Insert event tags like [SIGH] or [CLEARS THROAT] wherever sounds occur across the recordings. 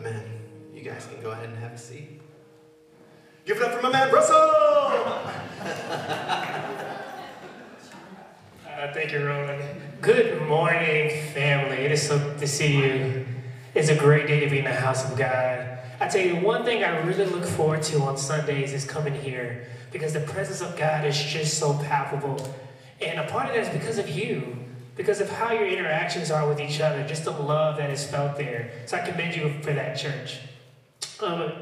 Amen. You guys can go ahead and have a seat. Give it up for my man, Russell! [LAUGHS] uh, thank you, Roland. Good morning, family. It is so good to see you. It's a great day to be in the house of God. I tell you, one thing I really look forward to on Sundays is coming here because the presence of God is just so palpable. And a part of that is because of you, because of how your interactions are with each other, just the love that is felt there. So I commend you for that, church. Um,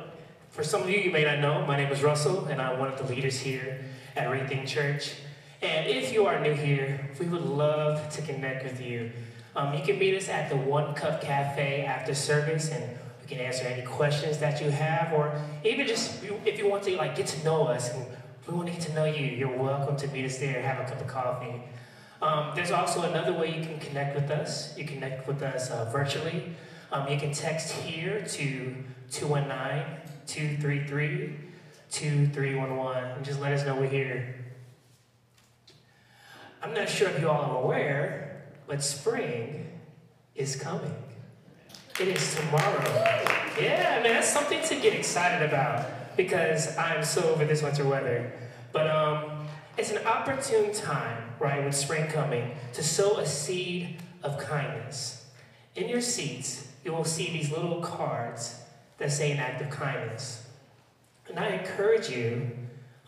for some of you, you may not know, my name is Russell, and I'm one of the leaders here at Rethink Church. And if you are new here, we would love to connect with you. Um, you can meet us at the One Cup Cafe after service, and we can answer any questions that you have, or even just if you want to like get to know us, and we want to get to know you, you're welcome to meet us there, and have a cup of coffee. Um, there's also another way you can connect with us. You connect with us uh, virtually. Um, you can text here to 219 233 2311 and just let us know we're here. I'm not sure if you all are aware, but spring is coming. It is tomorrow. Yeah, man, that's something to get excited about because I'm so over this winter weather. But um, it's an opportune time, right, with spring coming, to sow a seed of kindness. In your seats, you will see these little cards that say an act of kindness. And I encourage you,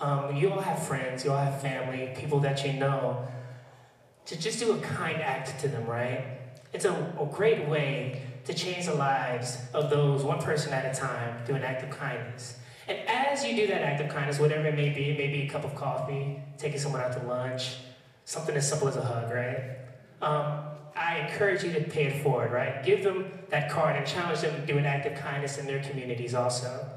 um, you all have friends, you all have family, people that you know, to just do a kind act to them, right? It's a, a great way to change the lives of those one person at a time through an act of kindness. As you do that act of kindness, whatever it may be, it may be a cup of coffee, taking someone out to lunch, something as simple as a hug, right? Um, I encourage you to pay it forward, right? Give them that card and challenge them to do an act of kindness in their communities also.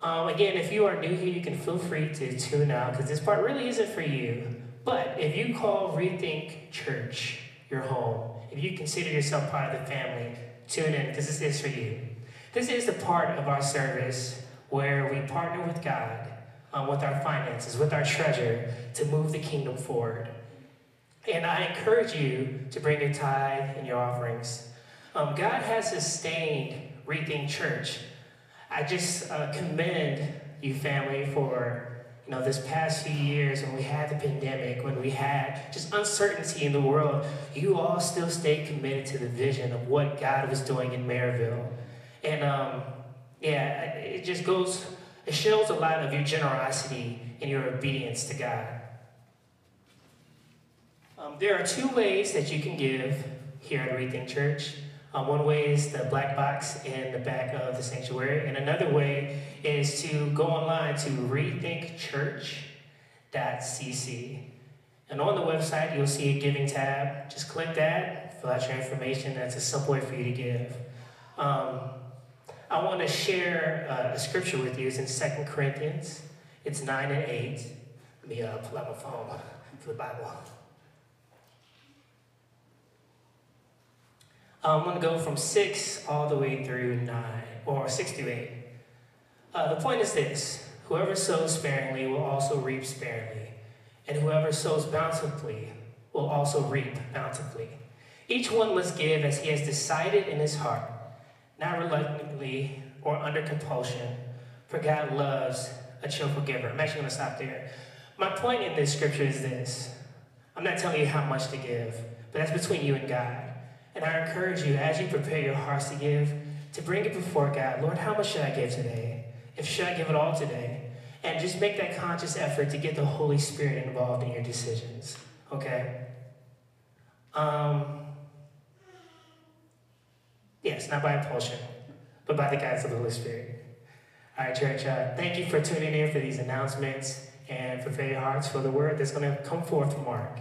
Um, again, if you are new here, you can feel free to tune out because this part really isn't for you. But if you call Rethink Church your home, if you consider yourself part of the family, tune in because this is for you. This is the part of our service where we partner with God um, with our finances, with our treasure to move the kingdom forward. And I encourage you to bring your tithe and your offerings. Um, God has sustained Rethink Church. I just uh, commend you, family, for you know this past few years when we had the pandemic, when we had just uncertainty in the world. You all still stayed committed to the vision of what God was doing in Maryville, and um, yeah, it just goes. It shows a lot of your generosity and your obedience to God. Um, there are two ways that you can give here at Rethink Church. Um, one way is the black box in the back of the sanctuary, and another way is to go online to rethinkchurch.cc. And on the website, you'll see a giving tab. Just click that, fill out your information. That's a simple way for you to give. Um, I want to share uh, a scripture with you. It's in Second Corinthians. It's 9 and 8. Let me uh, pull out my phone for the Bible. I'm going to go from 6 all the way through 9, or 6 to 8. Uh, the point is this whoever sows sparingly will also reap sparingly, and whoever sows bountifully will also reap bountifully. Each one must give as he has decided in his heart, not reluctantly or under compulsion, for God loves a cheerful giver. I'm actually going to stop there. My point in this scripture is this I'm not telling you how much to give, but that's between you and God. And I encourage you, as you prepare your hearts to give, to bring it before God. Lord, how much should I give today? If should I give it all today? And just make that conscious effort to get the Holy Spirit involved in your decisions. Okay? Um, yes, not by impulsion, but by the guidance of the Holy Spirit. All right, church, uh, thank you for tuning in for these announcements and prepare your hearts for the word that's going to come forth from Mark.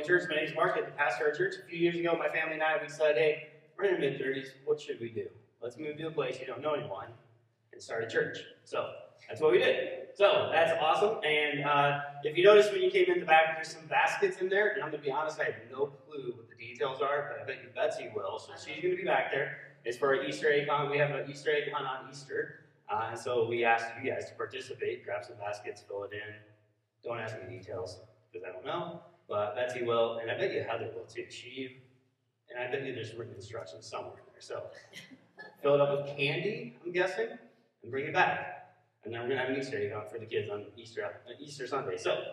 Church. My name is Mark, the pastor of our church. A few years ago, my family and I, we said, hey, we're in our mid 30s, what should we do? Let's move to a place you don't know anyone and start a church. So that's what we did. So that's awesome. And uh, if you notice when you came in the back, there's some baskets in there. And I'm going to be honest, I have no clue what the details are, but I bet you Betsy will. So she's going to be back there. It's for our Easter egg hunt. We have an Easter egg hunt on Easter. Uh, and so we asked you guys to participate, grab some baskets, fill it in. Don't ask me details because I don't know. But Betsy will, and I bet you Heather will too. She, and I bet you there's written instructions somewhere in there. So [LAUGHS] fill it up with candy, I'm guessing, and bring it back. And then we're gonna have an Easter egg hunt for the kids on Easter uh, Easter Sunday. So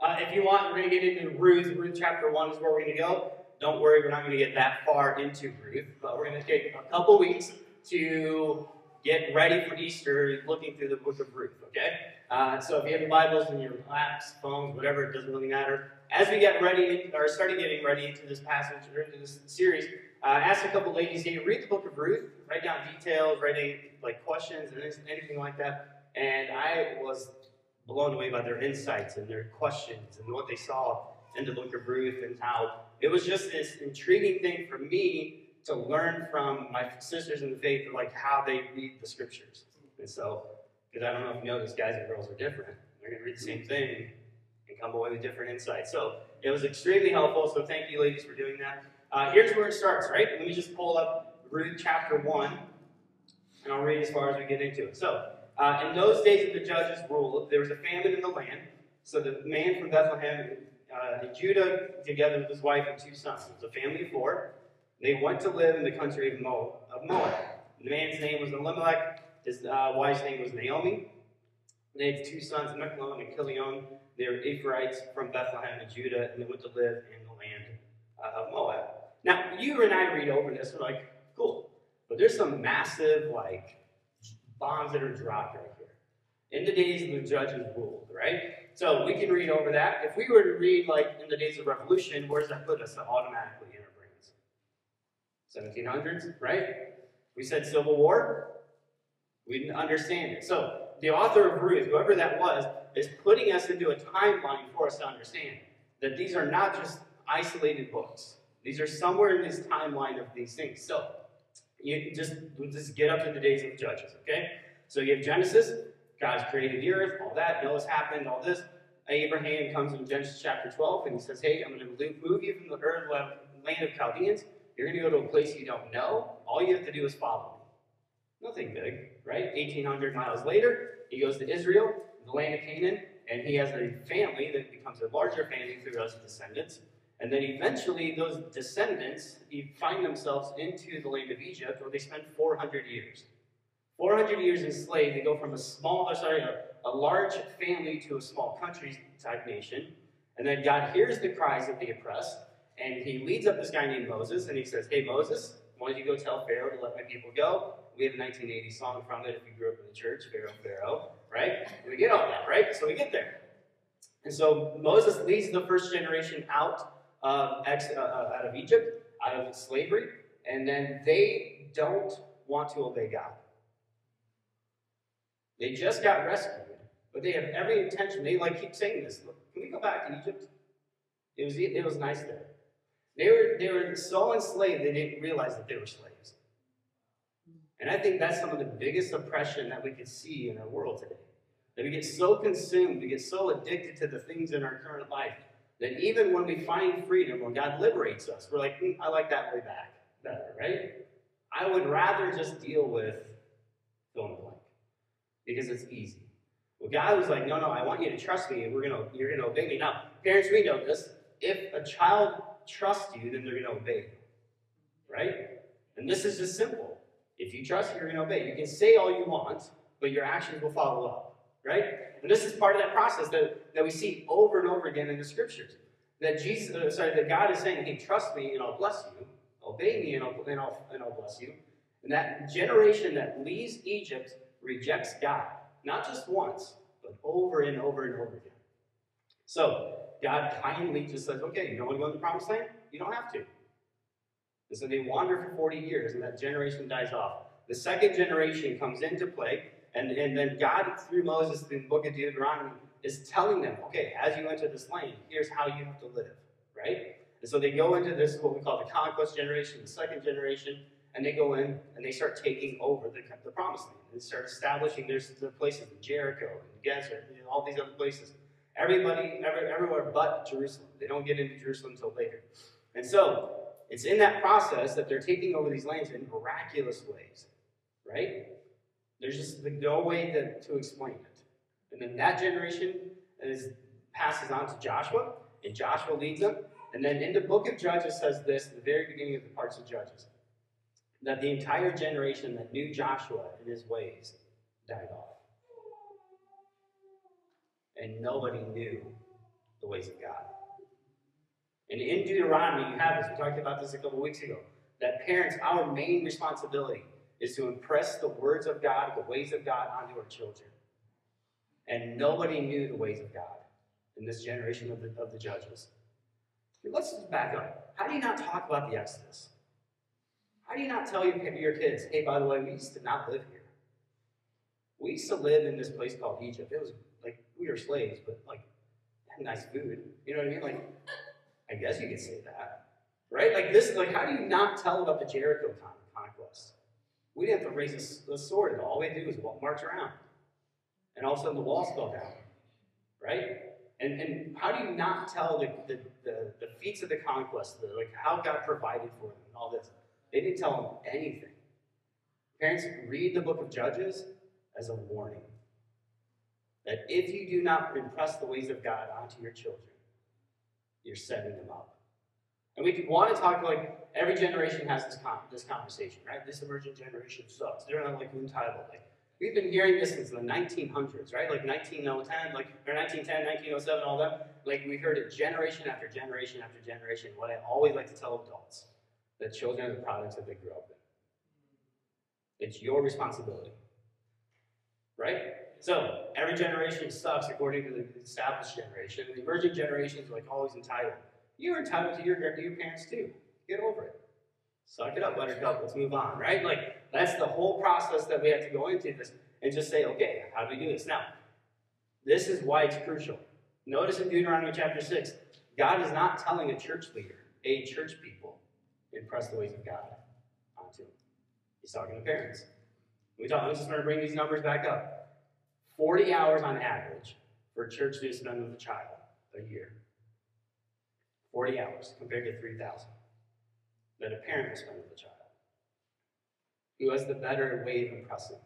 uh, if you want, we're gonna get into Ruth. Ruth chapter one is where we're gonna go. Don't worry, we're not gonna get that far into Ruth, but we're gonna take a couple weeks to get ready for Easter, looking through the book of Ruth. Okay. Uh, so if you have your Bibles in your laps, phones, whatever, it doesn't really matter. As we get ready, or started getting ready into this passage or into this series, uh, ask a couple ladies, hey, read the book of Ruth, write down details, write any like questions and anything like that. And I was blown away by their insights and their questions and what they saw in the book of Ruth and how it was just this intriguing thing for me to learn from my sisters in the faith, like how they read the scriptures. And so, because I don't know if you know this, guys and girls are different. They're going to read the same thing and come away with different insights. So it was extremely helpful. So thank you, ladies, for doing that. Uh, here's where it starts, right? Let me just pull up Ruth chapter 1, and I'll read as far as we get into it. So, uh, in those days of the judges' rule, there was a famine in the land. So the man from Bethlehem, uh, Judah, together with his wife and two sons, it was a family of four. They went to live in the country of Moab. The man's name was Elimelech. His uh, wife's name was Naomi. They had two sons, Mahlon and Kilion. They were Ephraimites from Bethlehem and Judah, and they went to live in the land uh, of Moab. Now, you and I read over this, we're like, cool. But there's some massive, like, bombs that are dropped right here. In the days of the judges ruled, right? So we can read over that. If we were to read, like, in the days of revolution, where does that put us automatically in our brains? 1700s, right? We said Civil War, we didn't understand it. So the author of Ruth, whoever that was, is putting us into a timeline for us to understand that these are not just isolated books. These are somewhere in this timeline of these things. So you just just get up to the days of the Judges, okay? So you have Genesis, God's created the earth, all that, Noah's happened, all this. Abraham comes in Genesis chapter 12 and he says, Hey, I'm going to move you from the earth, land of Chaldeans. You're going to go to a place you don't know. All you have to do is follow me. Nothing big, right? 1,800 miles later, he goes to Israel, the land of Canaan, and he has a family that becomes a larger family through those descendants. And then eventually, those descendants find themselves into the land of Egypt, where they spend 400 years. 400 years enslaved, they go from a small, uh, sorry, a, a large family to a small country type nation. And then God hears the cries of the oppressed, and he leads up this guy named Moses, and he says, Hey, Moses, why don't you go tell Pharaoh to let my people go? We have a 1980 song from it if you grew up in the church, Pharaoh, Pharaoh, right? We get all that, right? So we get there. And so Moses leads the first generation out uh, ex, uh, uh, out of Egypt, out of slavery, and then they don't want to obey God. They just got rescued, but they have every intention. They like keep saying this. Look, can we go back to Egypt? It was it was nice there. They were they were so enslaved they didn't realize that they were slaves. And I think that's some of the biggest oppression that we could see in our world today. That we get so consumed, we get so addicted to the things in our current life that even when we find freedom, when God liberates us, we're like, mm, I like that way back better, right? I would rather just deal with fill in the blank because it's easy. Well, God was like, no, no, I want you to trust me, and we're gonna, you're gonna obey me. Now, parents, we know this. If a child trusts you, then they're gonna obey right? And this is just simple. If you trust, you're gonna obey. You can say all you want, but your actions will follow up, right? And this is part of that process that, that we see over and over again in the scriptures. That Jesus, uh, sorry, that God is saying, hey, trust me and I'll bless you. Obey me and I'll, and I'll, and I'll bless you. And that generation that leaves Egypt rejects God. Not just once, but over and over and over again. So God kindly just says, okay, you don't want to go in the promised land? You don't have to. And so they wander for 40 years, and that generation dies off. The second generation comes into play, and, and then God, through Moses in the book of Deuteronomy, is telling them, okay, as you enter this land, here's how you have to live, right? And so they go into this, what we call the conquest generation, the second generation, and they go in and they start taking over the, the promised land. They start establishing their, the places in Jericho and Gezer, know, all these other places. Everybody, every, everywhere but Jerusalem. They don't get into Jerusalem until later. And so it's in that process that they're taking over these lands in miraculous ways, right? There's just no way to, to explain it. And then that generation is, passes on to Joshua, and Joshua leads them. And then in the book of Judges says this, the very beginning of the parts of Judges, that the entire generation that knew Joshua and his ways died off. And nobody knew the ways of God. And in Deuteronomy, you have this. We talked about this a couple weeks ago. That parents, our main responsibility is to impress the words of God, the ways of God onto our children. And nobody knew the ways of God in this generation of the, of the judges. Let's just back up. How do you not talk about the Exodus? How do you not tell your, your kids, hey, by the way, we used to not live here? We used to live in this place called Egypt. It was like we were slaves, but like had nice food. You know what I mean? Like, I guess you could say that. Right? Like this, like how do you not tell about the Jericho conquest? We didn't have to raise a, sword all. We had to do was march around. And all of a sudden the walls fell down. Right? And, and how do you not tell the, the, the, the feats of the conquest, the, like how God provided for them and all this? They didn't tell them anything. Parents, read the book of Judges as a warning that if you do not impress the ways of God onto your children, you're setting them up. And we want to talk like every generation has this this conversation, right? This emerging generation sucks. They're not like entitled. Like we've been hearing this since the 1900s, right? Like 1910, like or 1910, 1907, all that. Like we heard it generation after generation after generation. What I always like to tell adults that children are the products that they grew up in. It's your responsibility. Right? So, every generation sucks according to the established generation. The emerging generation is like always entitled. You're entitled to your, your parents too. Get over it. Suck it up, buttercup. Let's move on, right? Like, that's the whole process that we have to go into this and just say, okay, how do we do this? Now, this is why it's crucial. Notice in Deuteronomy chapter 6, God is not telling a church leader, a church people, impress the ways of God onto them. He's talking to parents. We talk, I'm just going to bring these numbers back up. 40 hours on average for a church to spend with a child a year. 40 hours compared to 3,000 that a parent will spend with a child. Who has the better way of impressing?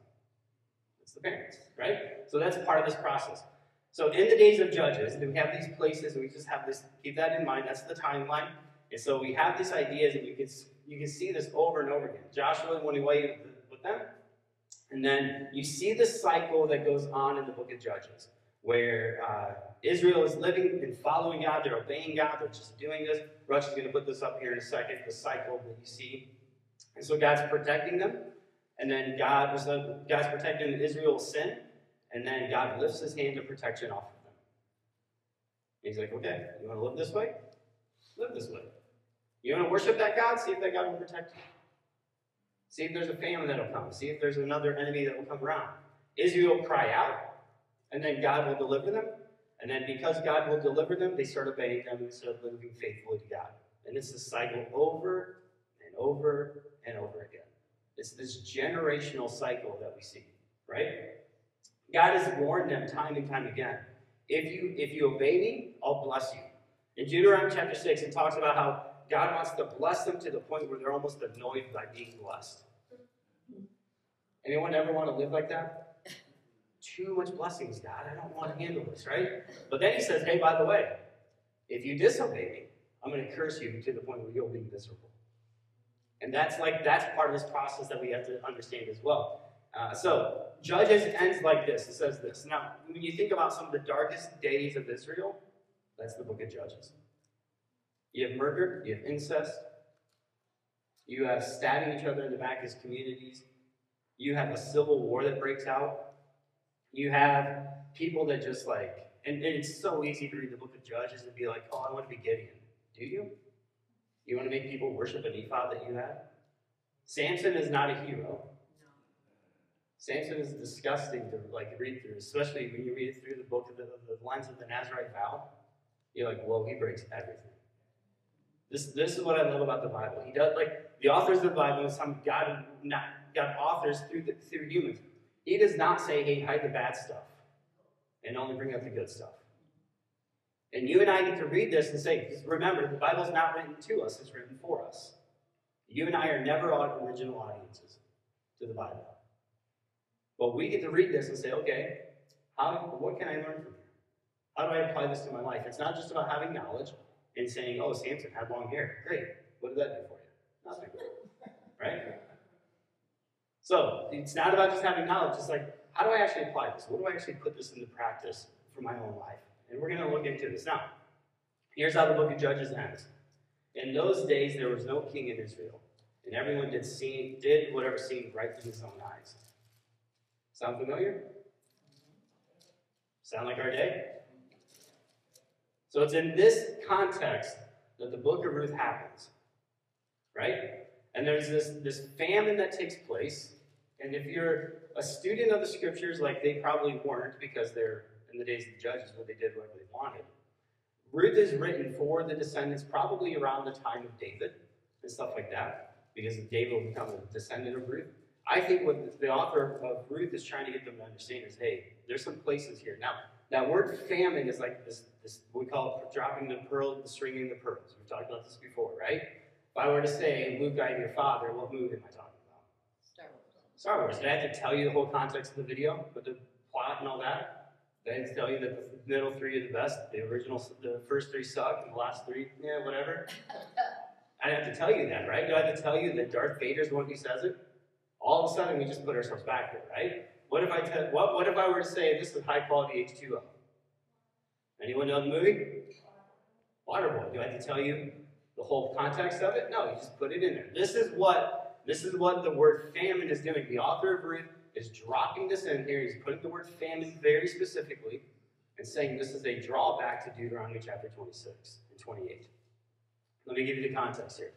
It's the parents, right? So that's part of this process. So in the days of Judges, we have these places, and we just have this, keep that in mind, that's the timeline. And so we have these ideas, and you can, you can see this over and over again. Joshua went away with them, and then you see the cycle that goes on in the book of Judges, where uh, Israel is living and following God, they're obeying God, they're just doing this. Rush is going to put this up here in a second, the cycle that you see. And so God's protecting them, and then God was God's protecting Israel's sin, and then God lifts his hand of protection off of them. And he's like, okay, you want to live this way? Live this way. You want to worship that God? See if that God will protect you. See if there's a famine that'll come. See if there's another enemy that will come around. Israel cry out, and then God will deliver them. And then because God will deliver them, they start obeying them and start living faithfully to God. And it's a cycle over and over and over again. It's this generational cycle that we see, right? God has warned them time and time again. If you if you obey me, I'll bless you. In Deuteronomy chapter 6, it talks about how God wants to bless them to the point where they're almost annoyed by being blessed. Anyone ever want to live like that? Too much blessings, God. I don't want to handle this, right? But then he says, hey, by the way, if you disobey me, I'm going to curse you to the point where you'll be miserable. And that's like that's part of this process that we have to understand as well. Uh, so Judges ends like this. It says this. Now, when you think about some of the darkest days of Israel, that's the book of Judges. You have murder, you have incest, you have stabbing each other in the back as communities, you have a civil war that breaks out, you have people that just like, and, and it's so easy to read the book of Judges and be like, oh, I want to be Gideon. Do you? You want to make people worship an ephod that you have? Samson is not a hero. Samson is disgusting to like read through, especially when you read it through the book of the, the of the Nazarite vow. You're like, whoa, he breaks everything. This, this is what I love about the Bible. He does like the authors of the Bible. Some God, not God authors through the, through humans. He does not say, "Hey, hide the bad stuff, and only bring up the good stuff." And you and I get to read this and say, remember, the Bible's not written to us; it's written for us. You and I are never original audiences to the Bible. But we get to read this and say, okay, how, what can I learn from here? How do I apply this to my life? It's not just about having knowledge and saying, oh, Samson had long hair. Great. What did that do for you? Nothing. Right? So it's not about just having knowledge. It's like, how do I actually apply this? What do I actually put this into practice for my own life? And we're going to look into this. Now, here's how the book of Judges ends. In those days, there was no king in Israel, and everyone did, seem, did whatever seemed right in his own eyes. Sound familiar? Sound like our day? So it's in this context that the book of Ruth happens, right? And there's this, this famine that takes place. And if you're a student of the scriptures, like they probably weren't because they're in the days of the judges where they did whatever they wanted, Ruth is written for the descendants probably around the time of David and stuff like that, because David will become a descendant of Ruth. I think what the author of Ruth is trying to get them to understand is, hey, there's some places here. Now, that word famine is like this, this we call it dropping the pearl, the stringing the pearls. We've talked about this before, right? If I were to say, Luke, am your father, what movie am I talking. Star Wars. Did I have to tell you the whole context of the video with the plot and all that? Did I have to tell you that the middle three are the best, the original, the first three suck, and the last three, yeah, whatever? [LAUGHS] I didn't have to tell you that, right? Do I have to tell you that Darth Vader's the one who says it? All of a sudden, we just put ourselves back there, right? What if I tell, what, what if I were to say this is high quality H2O? Anyone know the movie? Waterboy. Do I have to tell you the whole context of it? No, you just put it in there. This is what this is what the word famine is doing. The author of Ruth is dropping this in here. He's putting the word famine very specifically and saying this is a drawback to Deuteronomy chapter 26 and 28. Let me give you the context here.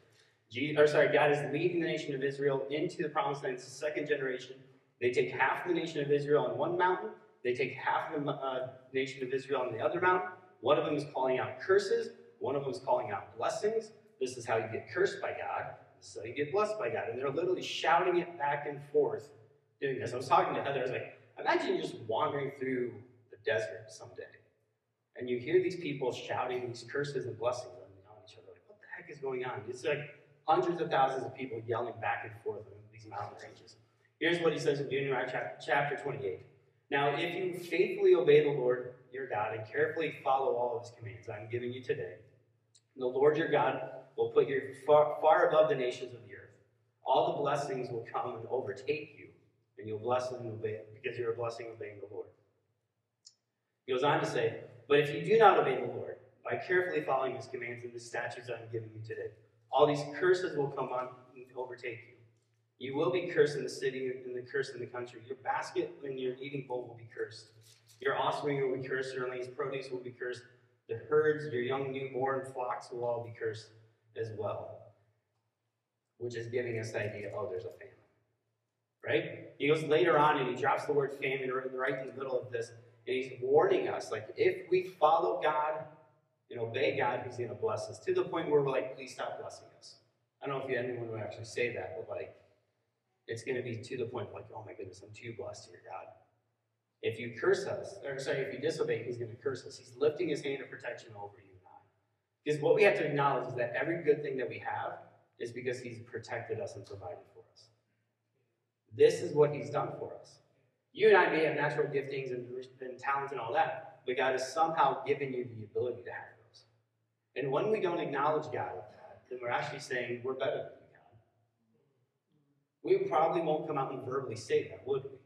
Jesus, or sorry, God is leading the nation of Israel into the promised land. It's the second generation. They take half the nation of Israel on one mountain. They take half the uh, nation of Israel on the other mountain. One of them is calling out curses. One of them is calling out blessings. This is how you get cursed by God. How you get blessed by God. And they're literally shouting it back and forth doing this. I was talking to Heather. I was like, imagine you're just wandering through the desert someday. And you hear these people shouting these curses and blessings on, on each other. Like, what the heck is going on? It's like hundreds of thousands of people yelling back and forth on these mountain ranges. Here's what he says in Deuteronomy chapter 28. Now, if you faithfully obey the Lord your God and carefully follow all of his commands I'm giving you today, the Lord your God will put you far, far above the nations of the earth. All the blessings will come and overtake you, and you'll bless them obey because you're a blessing obeying the Lord. He goes on to say, But if you do not obey the Lord, by carefully following his commands and the statutes I'm giving you today, all these curses will come on and overtake you. You will be cursed in the city and the curse in the country. Your basket and your eating bowl will be cursed. Your offspring will be cursed. Your land's produce will be cursed. The herds, your young newborn flocks will all be cursed as well. Which is giving us the idea, oh, there's a famine. Right? He goes later on and he drops the word famine right in the middle of this. And he's warning us, like, if we follow God and obey God, he's going to bless us. To the point where we're like, please stop blessing us. I don't know if anyone would actually say that, but like, it's going to be to the point like, oh my goodness, I'm too blessed here, God. If you curse us, or sorry, if you disobey, he's going to curse us. He's lifting his hand of protection over you. Because what we have to acknowledge is that every good thing that we have is because he's protected us and provided for us. This is what he's done for us. You and I may have natural giftings and, and talents and all that, but God has somehow given you the ability to have those. And when we don't acknowledge God with that, then we're actually saying we're better than God. We probably won't come out and verbally say that, would we?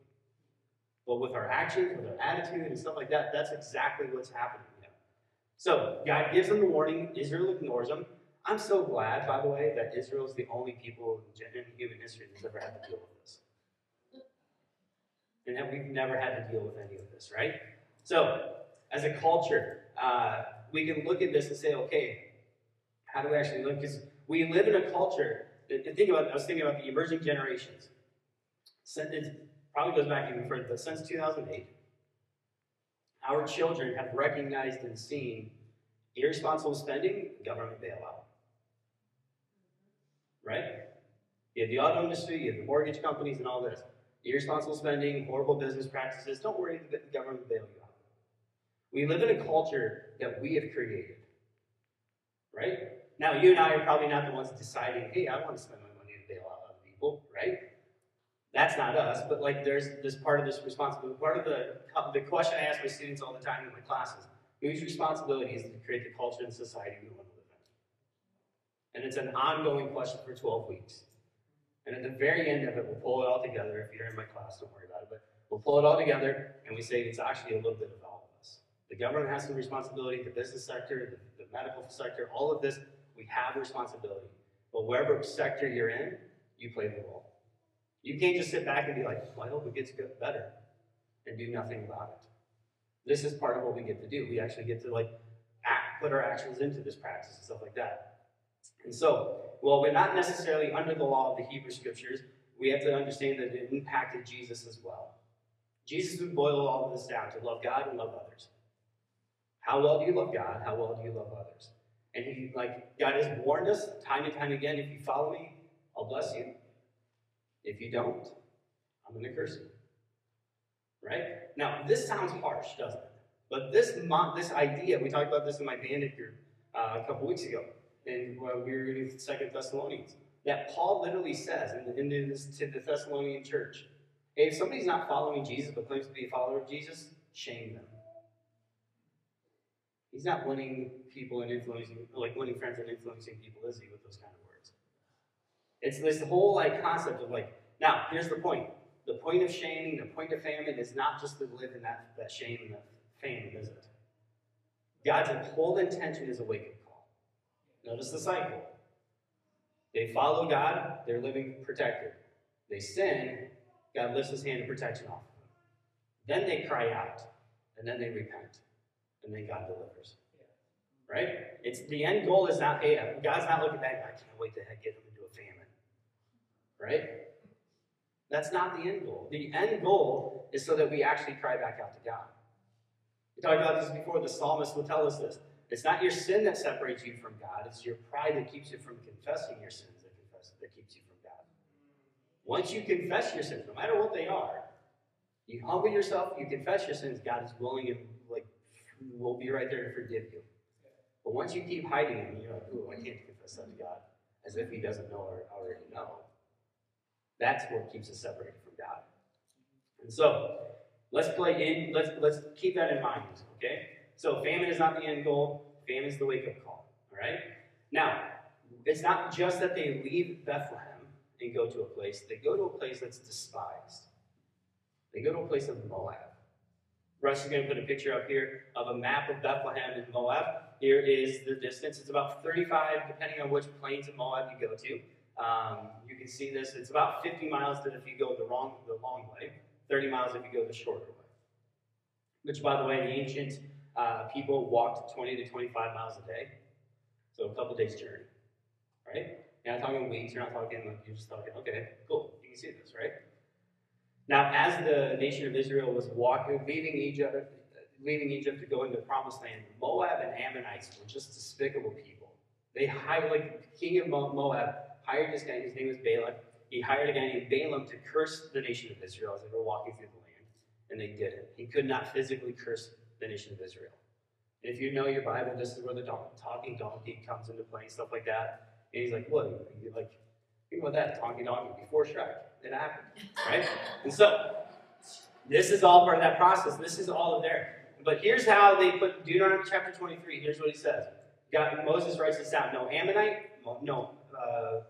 But with our actions, with our attitude and stuff like that, that's exactly what's happening. So God gives them the warning. Israel ignores them. I'm so glad, by the way, that Israel is the only people in human history that's ever had to deal with this. And that we've never had to deal with any of this, right? So, as a culture, uh, we can look at this and say, okay, how do we actually look? Because we live in a culture. Think about. I was thinking about the emerging generations. It's probably goes back even further, but since 2008, our children have recognized and seen irresponsible spending, government bailout. Right? You have the auto industry, you have the mortgage companies, and all this. Irresponsible spending, horrible business practices. Don't worry, the government will bail you out. We live in a culture that we have created. Right? Now, you and I are probably not the ones deciding, hey, I want to spend my money to bail out other people, right? That's not us, but like there's this part of this responsibility. Part of the, the question I ask my students all the time in my classes whose responsibility is to create the culture and society we want to live in? And it's an ongoing question for 12 weeks. And at the very end of it, we'll pull it all together. If you're in my class, don't worry about it, but we'll pull it all together and we say it's actually a little bit of all of us. The government has some responsibility, the business sector, the, the medical sector, all of this, we have responsibility. But wherever sector you're in, you play the role. You can't just sit back and be like, well, I hope it gets better and do nothing about it. This is part of what we get to do. We actually get to like act, put our actions into this practice and stuff like that. And so, while we're not necessarily under the law of the Hebrew scriptures, we have to understand that it impacted Jesus as well. Jesus would boil all of this down to love God and love others. How well do you love God? How well do you love others? And he, like, God has warned us time and time again if you follow me, I'll bless you. If you don't, I'm going to curse you. Right? Now, this sounds harsh, doesn't it? But this, this idea, we talked about this in my bandit group uh, a couple weeks ago, and uh, we were reading Second Thessalonians, that Paul literally says in, the, in this, to the Thessalonian church, if somebody's not following Jesus but claims to be a follower of Jesus, shame them. He's not winning people and influencing, like winning friends and influencing people, is he, with those kind of? It's this whole like concept of like, now, here's the point. The point of shaming, the point of famine is not just to live in that, that shame and that famine, is it? God's whole intention is a wake up call. Notice the cycle. They follow God, they're living protected. They sin, God lifts his hand of protection off of them. Then they cry out, and then they repent, and then God delivers. Right? It's the end goal is not, hey, God's not looking back, I can't wait to get them into a famine. Right? That's not the end goal. The end goal is so that we actually cry back out to God. We talked about this before. The psalmist will tell us this. It's not your sin that separates you from God. It's your pride that keeps you from confessing your sins that, confess, that keeps you from God. Once you confess your sins, no matter what they are, you humble yourself, you confess your sins, God is willing and like will be right there to forgive you. But once you keep hiding them, you're like, oh, I can't confess that to God, as if He doesn't know or already know. That's what keeps us separated from God. And so, let's play in, let's, let's keep that in mind, okay? So, famine is not the end goal, famine is the wake up call, all right? Now, it's not just that they leave Bethlehem and go to a place, they go to a place that's despised. They go to a place of Moab. Russ is going to put a picture up here of a map of Bethlehem and Moab. Here is the distance. It's about 35, depending on which plains of Moab you go to. Um, you can see this. It's about 50 miles to if you go the wrong, the long way, 30 miles if you go the shorter way. Which, by the way, the ancient uh, people walked 20 to 25 miles a day, so a couple days journey, right? You're not talking weeks. You're not talking. like You're just talking. Okay, cool. You can see this, right? Now, as the nation of Israel was walking, leaving Egypt, leaving Egypt to go into the Promised Land, Moab and Ammonites were just despicable people. They hired, like the king of Moab hired this guy, his name was Balak. He hired a guy named Balaam to curse the nation of Israel as they were walking through the land, and they did it. He could not physically curse the nation of Israel. And if you know your Bible, this is where the talking donkey comes into play and stuff like that. And he's like, what? Like, think about that, talking donkey, before Shrek. It happened, right? And so, this is all part of that process. This is all of there. But here's how they put Deuteronomy chapter 23. Here's what he says. God, Moses writes this down. No Ammonite, no uh,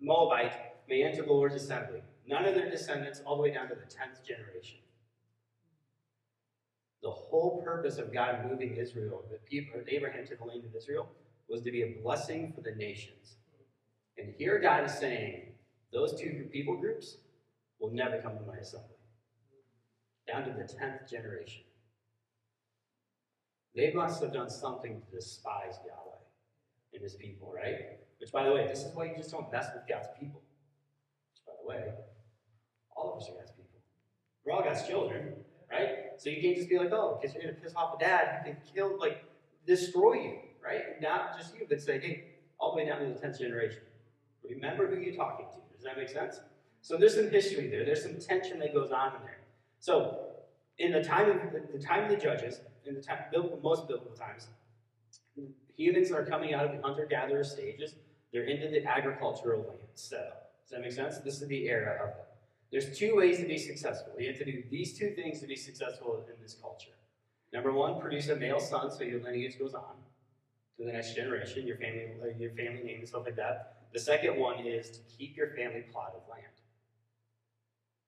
Moabite may enter the Lord's assembly. None of their descendants, all the way down to the 10th generation. The whole purpose of God moving Israel, the people, Abraham to the land of Israel, was to be a blessing for the nations. And here God is saying, those two people groups will never come to my assembly. Down to the 10th generation. They must have done something to despise Yahweh and his people, right? Which, by the way, this is why you just don't mess with God's people. Which, by the way, all of us are God's people. We're all God's children, right? So you can't just be like, oh, because you're gonna piss off a dad, you can kill, like, destroy you, right? Not just you, but say, hey, all the way down to the tenth generation. Remember who you're talking to. Does that make sense? So there's some history there. There's some tension that goes on in there. So in the time of the, the time of the judges, in the time most biblical times, humans are coming out of the hunter-gatherer stages. They're into the agricultural land setup. Does that make sense? This is the era of it. There's two ways to be successful. You have to do these two things to be successful in this culture. Number one, produce a male son so your lineage goes on to the next generation, your family, uh, your family name and stuff like that. The second one is to keep your family plot of land.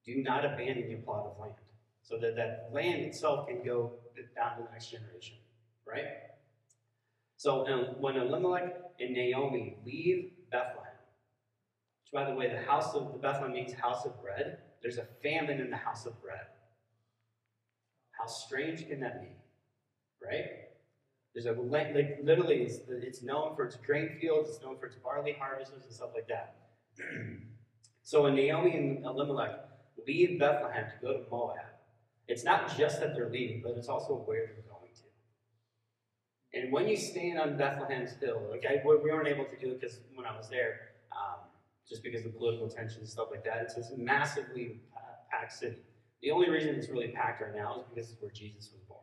Do not abandon your plot of land so that that land itself can go down to the next generation, right? So um, when Elimelech and Naomi leave Bethlehem, which by the way, the house of the Bethlehem means house of bread. There's a famine in the house of bread. How strange can that be, right? There's a like literally it's, it's known for its grain fields, it's known for its barley harvests and stuff like that. [CLEARS THROAT] so when Naomi and Elimelech leave Bethlehem to go to Moab, it's not just that they're leaving, but it's also where they're. And when you stand on Bethlehem's hill, okay, we weren't able to do it because when I was there, um, just because of political tensions and stuff like that, it's this massively packed city. The only reason it's really packed right now is because it's where Jesus was born.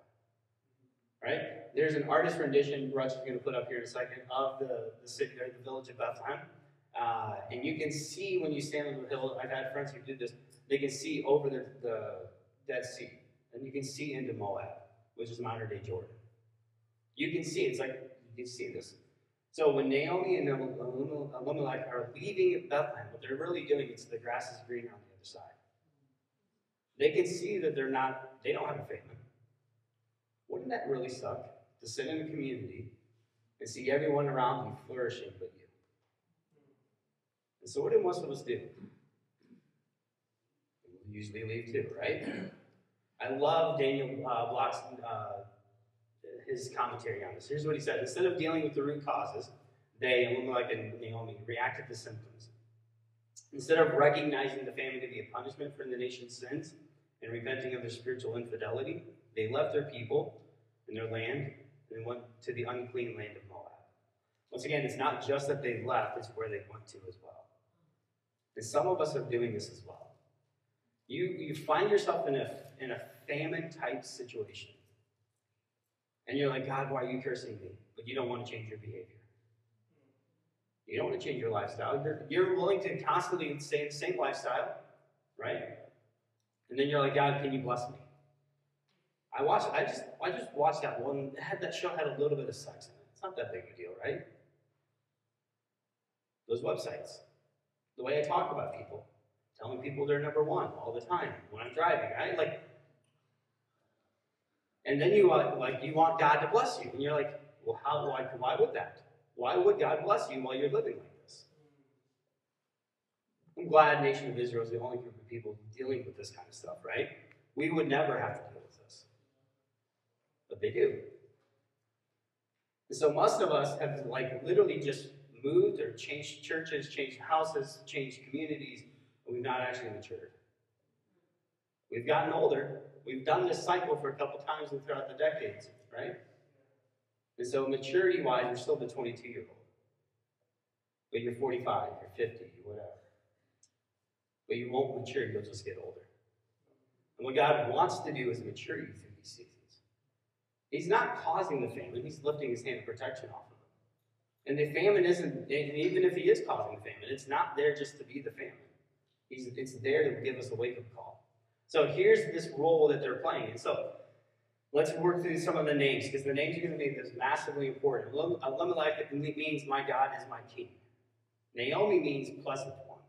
Right? There's an artist rendition, Russ is going to put up here in a second, of the, the city, or the village of Bethlehem. Uh, and you can see when you stand on the hill, I've had friends who did this, they can see over the, the Dead Sea. And you can see into Moab, which is modern day Jordan. You can see, it's like, you can see this. So when Naomi and Elimelech are leaving Bethlehem, what they're really doing is the grass is greener on the other side. They can see that they're not, they don't have a famine. Wouldn't that really suck to sit in a community and see everyone around you flourishing but you? And so what do most of us do? We usually leave too, right? [CLEARS THROAT] I love Daniel uh, Block's uh, his commentary on this. Here's what he said: Instead of dealing with the root causes, they, Elimelech and Naomi, reacted to symptoms. Instead of recognizing the famine to be a punishment for the nation's sins and repenting of their spiritual infidelity, they left their people and their land and went to the unclean land of Moab. Once again, it's not just that they left, it's where they went to as well. And some of us are doing this as well. You, you find yourself in a, in a famine type situation. And you're like, God, why are you cursing me? But you don't want to change your behavior. You don't want to change your lifestyle. You're, you're willing to constantly stay the same lifestyle, right? And then you're like, God, can you bless me? I watched. I just. I just watched that one. Had that show had a little bit of sex in it. It's not that big a deal, right? Those websites, the way I talk about people, telling people they're number one all the time when I'm driving, right? Like, and then you like you want God to bless you, and you're like, well, how? Why? Why would that? Why would God bless you while you're living like this? I'm glad Nation of Israel is the only group of people dealing with this kind of stuff, right? We would never have to deal with this, but they do. And so most of us have like literally just moved or changed churches, changed houses, changed communities, but we've not actually matured. We've gotten older, We've done this cycle for a couple times and throughout the decades, right? And so maturity wise, you're still the 22 year old. But you're 45, you're 50, whatever. But you won't mature, you'll just get older. And what God wants to do is mature you through these seasons. He's not causing the famine, He's lifting His hand of protection off of them. And the famine isn't, even if He is causing the famine, it's not there just to be the famine. He's, it's there to give us a wake up call. So here's this role that they're playing. And so let's work through some of the names because the names are going to be this massively important. Elimelech means my God is my king. Naomi means pleasant one.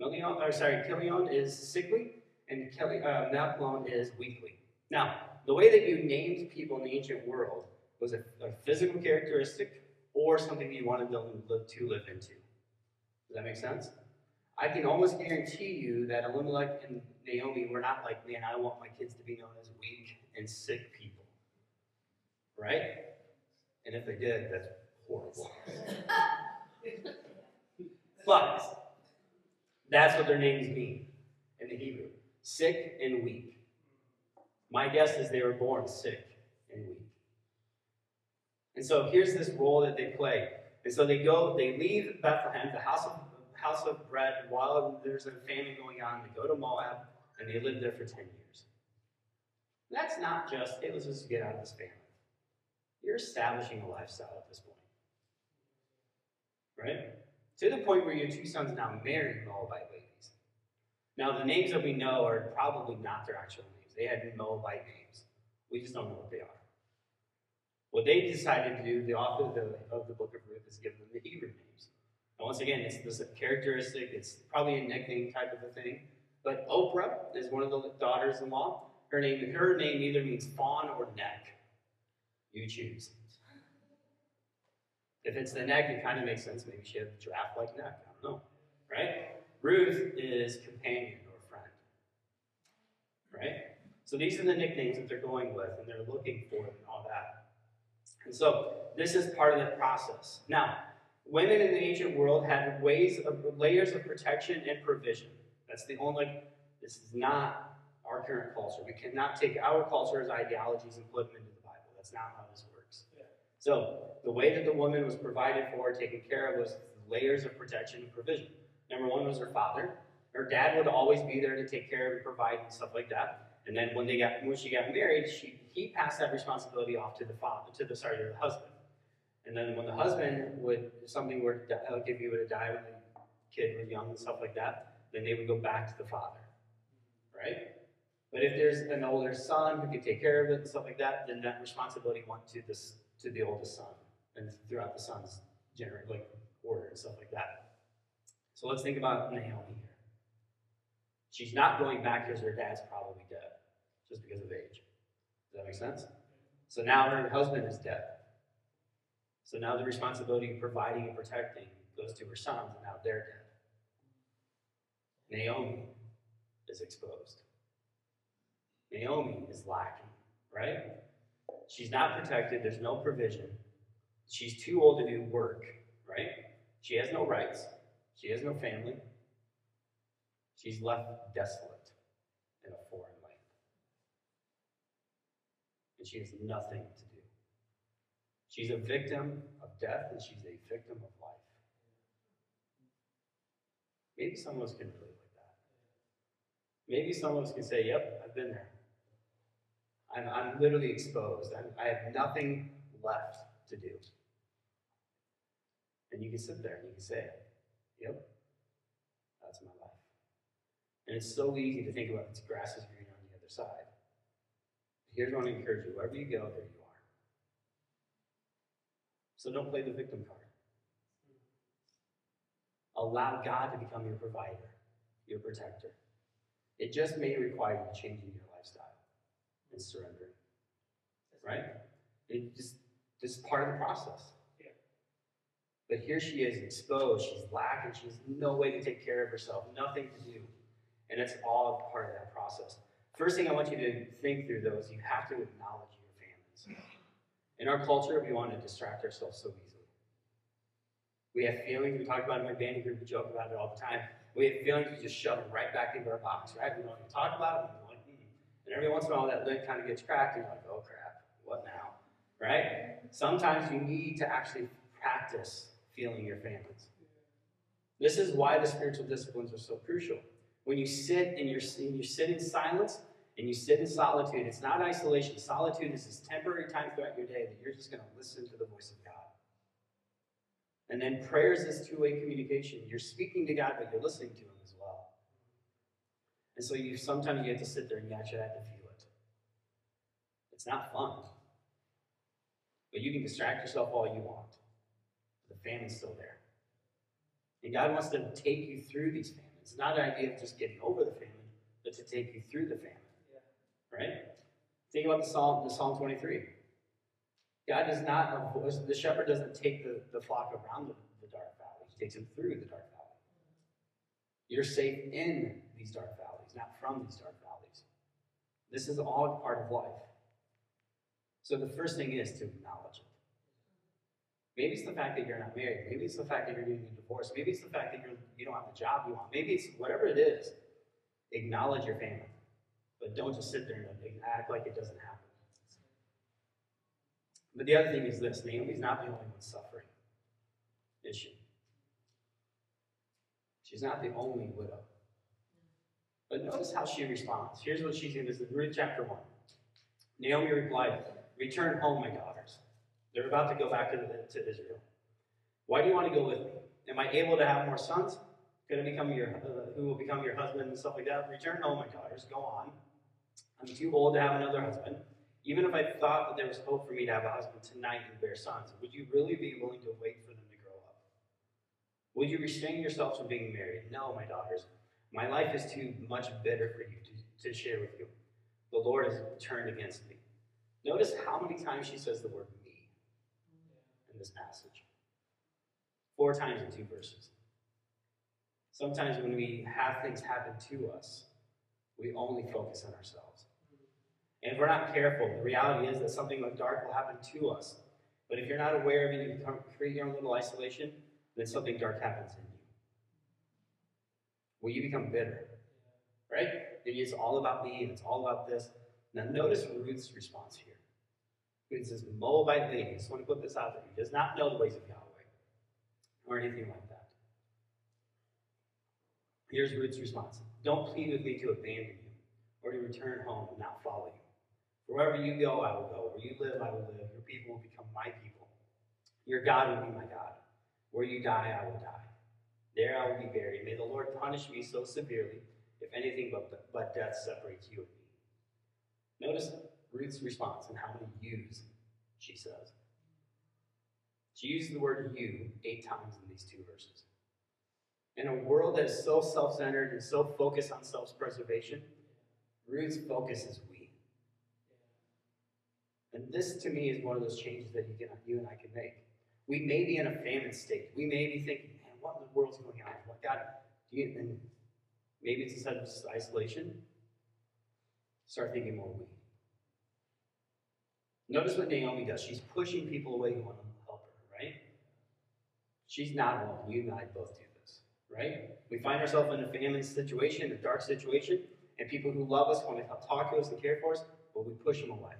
Milion, or sorry, Kilion is sickly, and Kelly, uh, is weakly. Now, the way that you named people in the ancient world was a, a physical characteristic or something you wanted them to live into. Does that make sense? I can almost guarantee you that Elimelech and Naomi were not like, man, I want my kids to be known as weak and sick people. Right? And if they did, that's horrible. [LAUGHS] but that's what their names mean. in the Hebrew. Sick and weak. My guess is they were born sick and weak. And so here's this role that they play. And so they go, they leave Bethlehem, the house of house of bread, while there's a famine going on. They go to Moab and they live there for 10 years. That's not just, hey, let's just get out of this famine. You're establishing a lifestyle at this point. Right? To the point where your two sons now marry Moabite ladies. Now, the names that we know are probably not their actual names. They had Moabite names. We just don't know what they are. What they decided to do, the author of the, of the book of Ruth, is give them the Hebrew names. Once again, it's this characteristic, it's probably a nickname type of a thing. But Orpah is one of the daughters-in-law. Her name, her name either means fawn or neck. You choose. If it's the neck, it kind of makes sense. Maybe she had a giraffe-like neck. I don't know. Right? Ruth is companion or friend. Right? So these are the nicknames that they're going with, and they're looking for and all that. And so this is part of the process. Now, women in the ancient world had ways of layers of protection and provision. That's the only. This is not our current culture. We cannot take our culture's ideologies and put them into the Bible. That's not how this works. Yeah. So the way that the woman was provided for, taken care of, was layers of protection and provision. Number one was her father. Her dad would always be there to take care of and provide and stuff like that. And then when they got when she got married, she he passed that responsibility off to the father, to the sorry, to the husband. And then when the husband would if something were to die, like if he died when the kid was young and stuff like that, then they would go back to the father, right? But if there's an older son who could take care of it and stuff like that, then that responsibility went to this to the oldest son and throughout the son's generate like order and stuff like that. So let's think about Naomi here. She's not going back because her dad's probably dead, just because of age. Does that make sense? So now her husband is dead. So now the responsibility of providing and protecting goes to her sons, and now they're dead. Naomi is exposed. Naomi is lacking, right? She's not protected, there's no provision. She's too old to do work, right? She has no rights, she has no family. She's left desolate in a foreign land. And she has nothing to. She's a victim of death and she's a victim of life. Maybe some of us can relate like that. Maybe some of us can say, Yep, I've been there. I'm, I'm literally exposed. I'm, I have nothing left to do. And you can sit there and you can say, Yep, that's my life. And it's so easy to think about the grass is green on the other side. Here's what I encourage you wherever you go, there you are. So don't play the victim card. Allow God to become your provider, your protector. It just may require you changing your lifestyle and surrendering. Right? It just this is part of the process. Yeah. But here she is exposed, she's lacking, she has no way to take care of herself, nothing to do. And it's all part of that process. First thing I want you to think through though is you have to acknowledge your famines. In our culture, we want to distract ourselves so easily. We have feelings, we talk about it in my band group, we joke about it all the time. We have feelings, we just shove them right back into our box, right? We don't even talk about like, hmm. And every once in a while that lid kind of gets cracked, and you're like, oh crap, what now? Right? Sometimes you need to actually practice feeling your feelings. This is why the spiritual disciplines are so crucial. When you sit and you sit in silence and you sit in solitude, it's not isolation. Solitude is this temporary time throughout your day that you're just going to listen to the voice of God. And then prayer is this two-way communication. You're speaking to God, but you're listening to Him as well. And so you sometimes you have to sit there and you actually have to feel it. It's not fun. But you can distract yourself all you want. The famine's still there. And God wants to take you through these famines. It's not an idea of just getting over the famine, but to take you through the famine. Right? Think about the Psalm, the Psalm 23. God does not, the shepherd doesn't take the, the flock around the, the dark valley. He takes them through the dark valley. You're safe in these dark valleys, not from these dark valleys. This is all part of life. So the first thing is to acknowledge it. Maybe it's the fact that you're not married. Maybe it's the fact that you're getting a divorce. Maybe it's the fact that you're, you don't have the job you want. Maybe it's whatever it is. Acknowledge your family, but don't just sit there and act like it doesn't happen. But the other thing is this Naomi's not the only one suffering, is she? She's not the only widow. But notice how she responds. Here's what she's in. This is Ruth chapter 1. Naomi replied, Return home, my daughters. They're about to go back to, the, to Israel. Why do you want to go with me? Am I able to have more sons? Going to become your, uh, who will become your husband and stuff like that? Return home, my daughters. Go on. I'm too old to have another husband. Even if I thought that there was hope for me to have a husband tonight and bear sons, would you really be willing to wait for them to grow up? Would you restrain yourselves from being married? No, my daughters. My life is too much better for you to, to share with you. The Lord has turned against me. Notice how many times she says the word me in this passage. Four times in two verses. Sometimes when we have things happen to us, we only focus on ourselves. And if we're not careful, the reality is that something like dark will happen to us. But if you're not aware of it, you create your own little isolation, then something dark happens in you. Well, you become bitter, right? It's all about me, and it's all about this. Now, notice Ruth's response here. Ruth says, Moabite lady, I just want to put this out there. He does not know the ways of Yahweh or anything like that. Here's Ruth's response Don't plead with me to abandon you or to return home and not follow you. Wherever you go, I will go. Where you live, I will live. Your people will become my people. Your God will be my God. Where you die, I will die. There I will be buried. May the Lord punish me so severely, if anything but, but death separates you and me. Notice Ruth's response and how many yous she says. She uses the word you eight times in these two verses. In a world that is so self centered and so focused on self preservation, Ruth's focus is we. And this, to me, is one of those changes that you, can, you and I can make. We may be in a famine state. We may be thinking, man, what in the world's going on? What God, do you, and maybe it's instead of just isolation, start thinking more we. Notice what Naomi does. She's pushing people away who want to help her, right? She's not alone. You and I both do this, right? We find ourselves in a famine situation, a dark situation, and people who love us want to talk to us and care for us, but we push them away.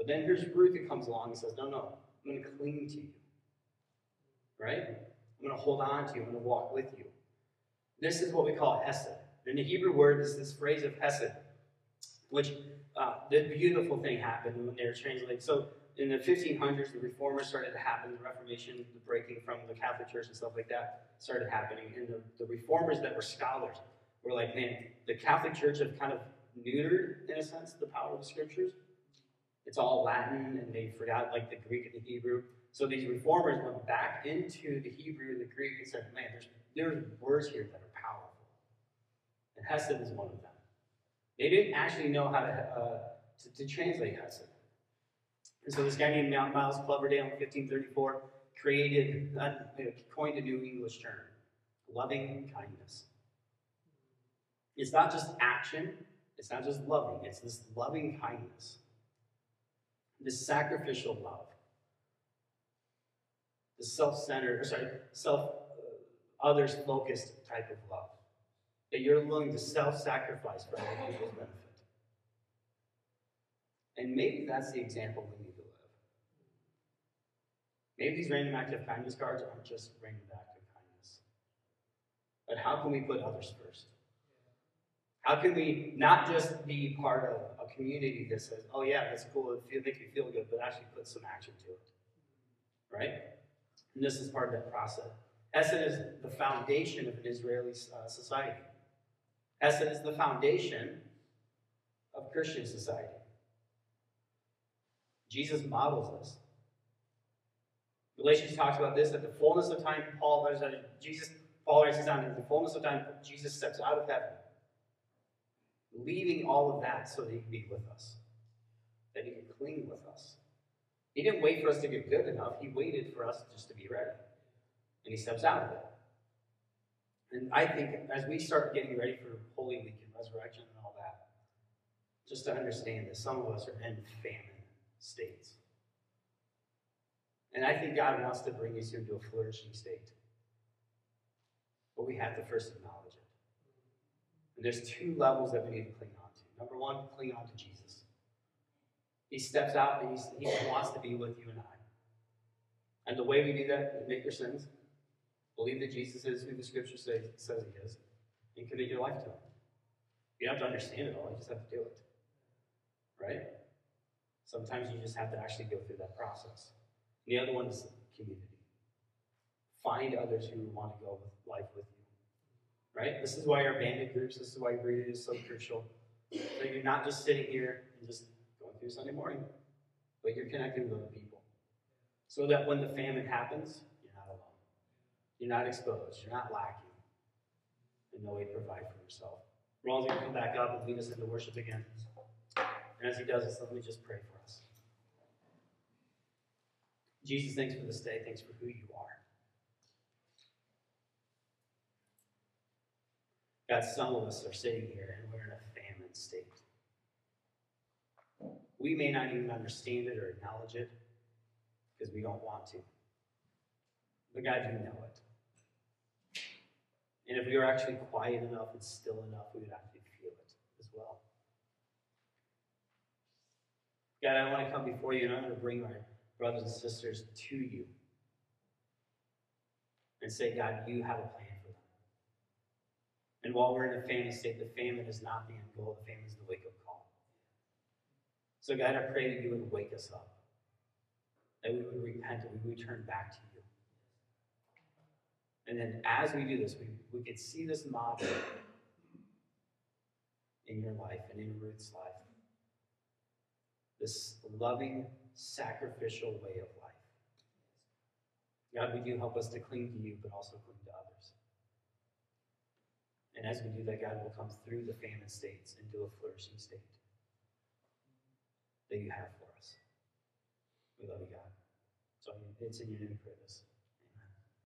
But then here's Ruth that comes along and says, No, no, I'm going to cling to you. Right? I'm going to hold on to you. I'm going to walk with you. This is what we call Hesed. In the Hebrew word, is this phrase of Hesed, which uh, the beautiful thing happened when they were translated. So in the 1500s, the reformers started to happen, the Reformation, the breaking from the Catholic Church and stuff like that started happening. And the, the reformers that were scholars were like, man, the Catholic Church have kind of neutered, in a sense, the power of the scriptures it's all Latin and they forgot like the Greek and the Hebrew. So these reformers went back into the Hebrew and the Greek and said, man, there's, there's words here that are powerful. And Hesed is one of them. They didn't actually know how to, uh, to, to, translate Hesed. And so this guy named Mount Miles Coverdale in 1534 created, uh, coined a new English term, loving kindness. It's not just action, it's not just loving, it's this loving kindness this sacrificial love, the self-centered, sorry, self uh, others focused type of love. That you're willing to self-sacrifice for other people's benefit. And maybe that's the example we need to live. Maybe these random act of kindness cards aren't just random act of kindness. But how can we put others first? How can we not just be part of a community that says, oh, yeah, that's cool, it make you feel good, but actually put some action to it? Right? And this is part of that process. Hesed is the foundation of an Israeli uh, society. Hesed is the foundation of Christian society. Jesus models this. Galatians talks about this at the fullness of time. Paul, Jesus, Paul writes this down. The fullness of time, Jesus steps out of heaven leaving all of that so that he can be with us, that he can cling with us. He didn't wait for us to get good enough, he waited for us just to be ready. And he steps out of it. And I think as we start getting ready for Holy Week and resurrection and all that, just to understand that some of us are in famine states. And I think God wants to bring us into a flourishing state. But we have to first acknowledge it. And there's two levels that we need to cling on to. Number one, cling on to Jesus. He steps out and he wants to be with you and I. And the way we do that admit your sins, believe that Jesus is who the scripture says, says he is, and commit your life to him. You don't have to understand it all, you just have to do it. Right? Sometimes you just have to actually go through that process. And the other one is community. Find others who want to go with life with. Right? This is why our banded groups, this is why Greeted is so crucial. So you're not just sitting here and just going through Sunday morning, but you're connecting with other people. So that when the famine happens, you're not alone. You're not exposed. You're not lacking. And no way to provide for yourself. Ron's going to come back up and lead us into worship again. And as he does this, let me just pray for us. Jesus, thanks for this day. Thanks for who you are. God, some of us are sitting here and we're in a famine state. We may not even understand it or acknowledge it because we don't want to. But God, you know it. And if we were actually quiet enough and still enough, we would actually feel it as well. God, I want to come before you and I'm going to bring my brothers and sisters to you and say, God, you have a plan. And while we're in a famine state, the famine is not the end goal, the famine is the wake up call. So, God, I pray that you would wake us up, that we would repent, that we would turn back to you. And then as we do this, we, we could see this model in your life and in Ruth's life. This loving, sacrificial way of life. God, we do help us to cling to you, but also cling to others. And as we do that, God will come through the famine states into a flourishing state that you have for us. We love you, God. So it's in your name pray this.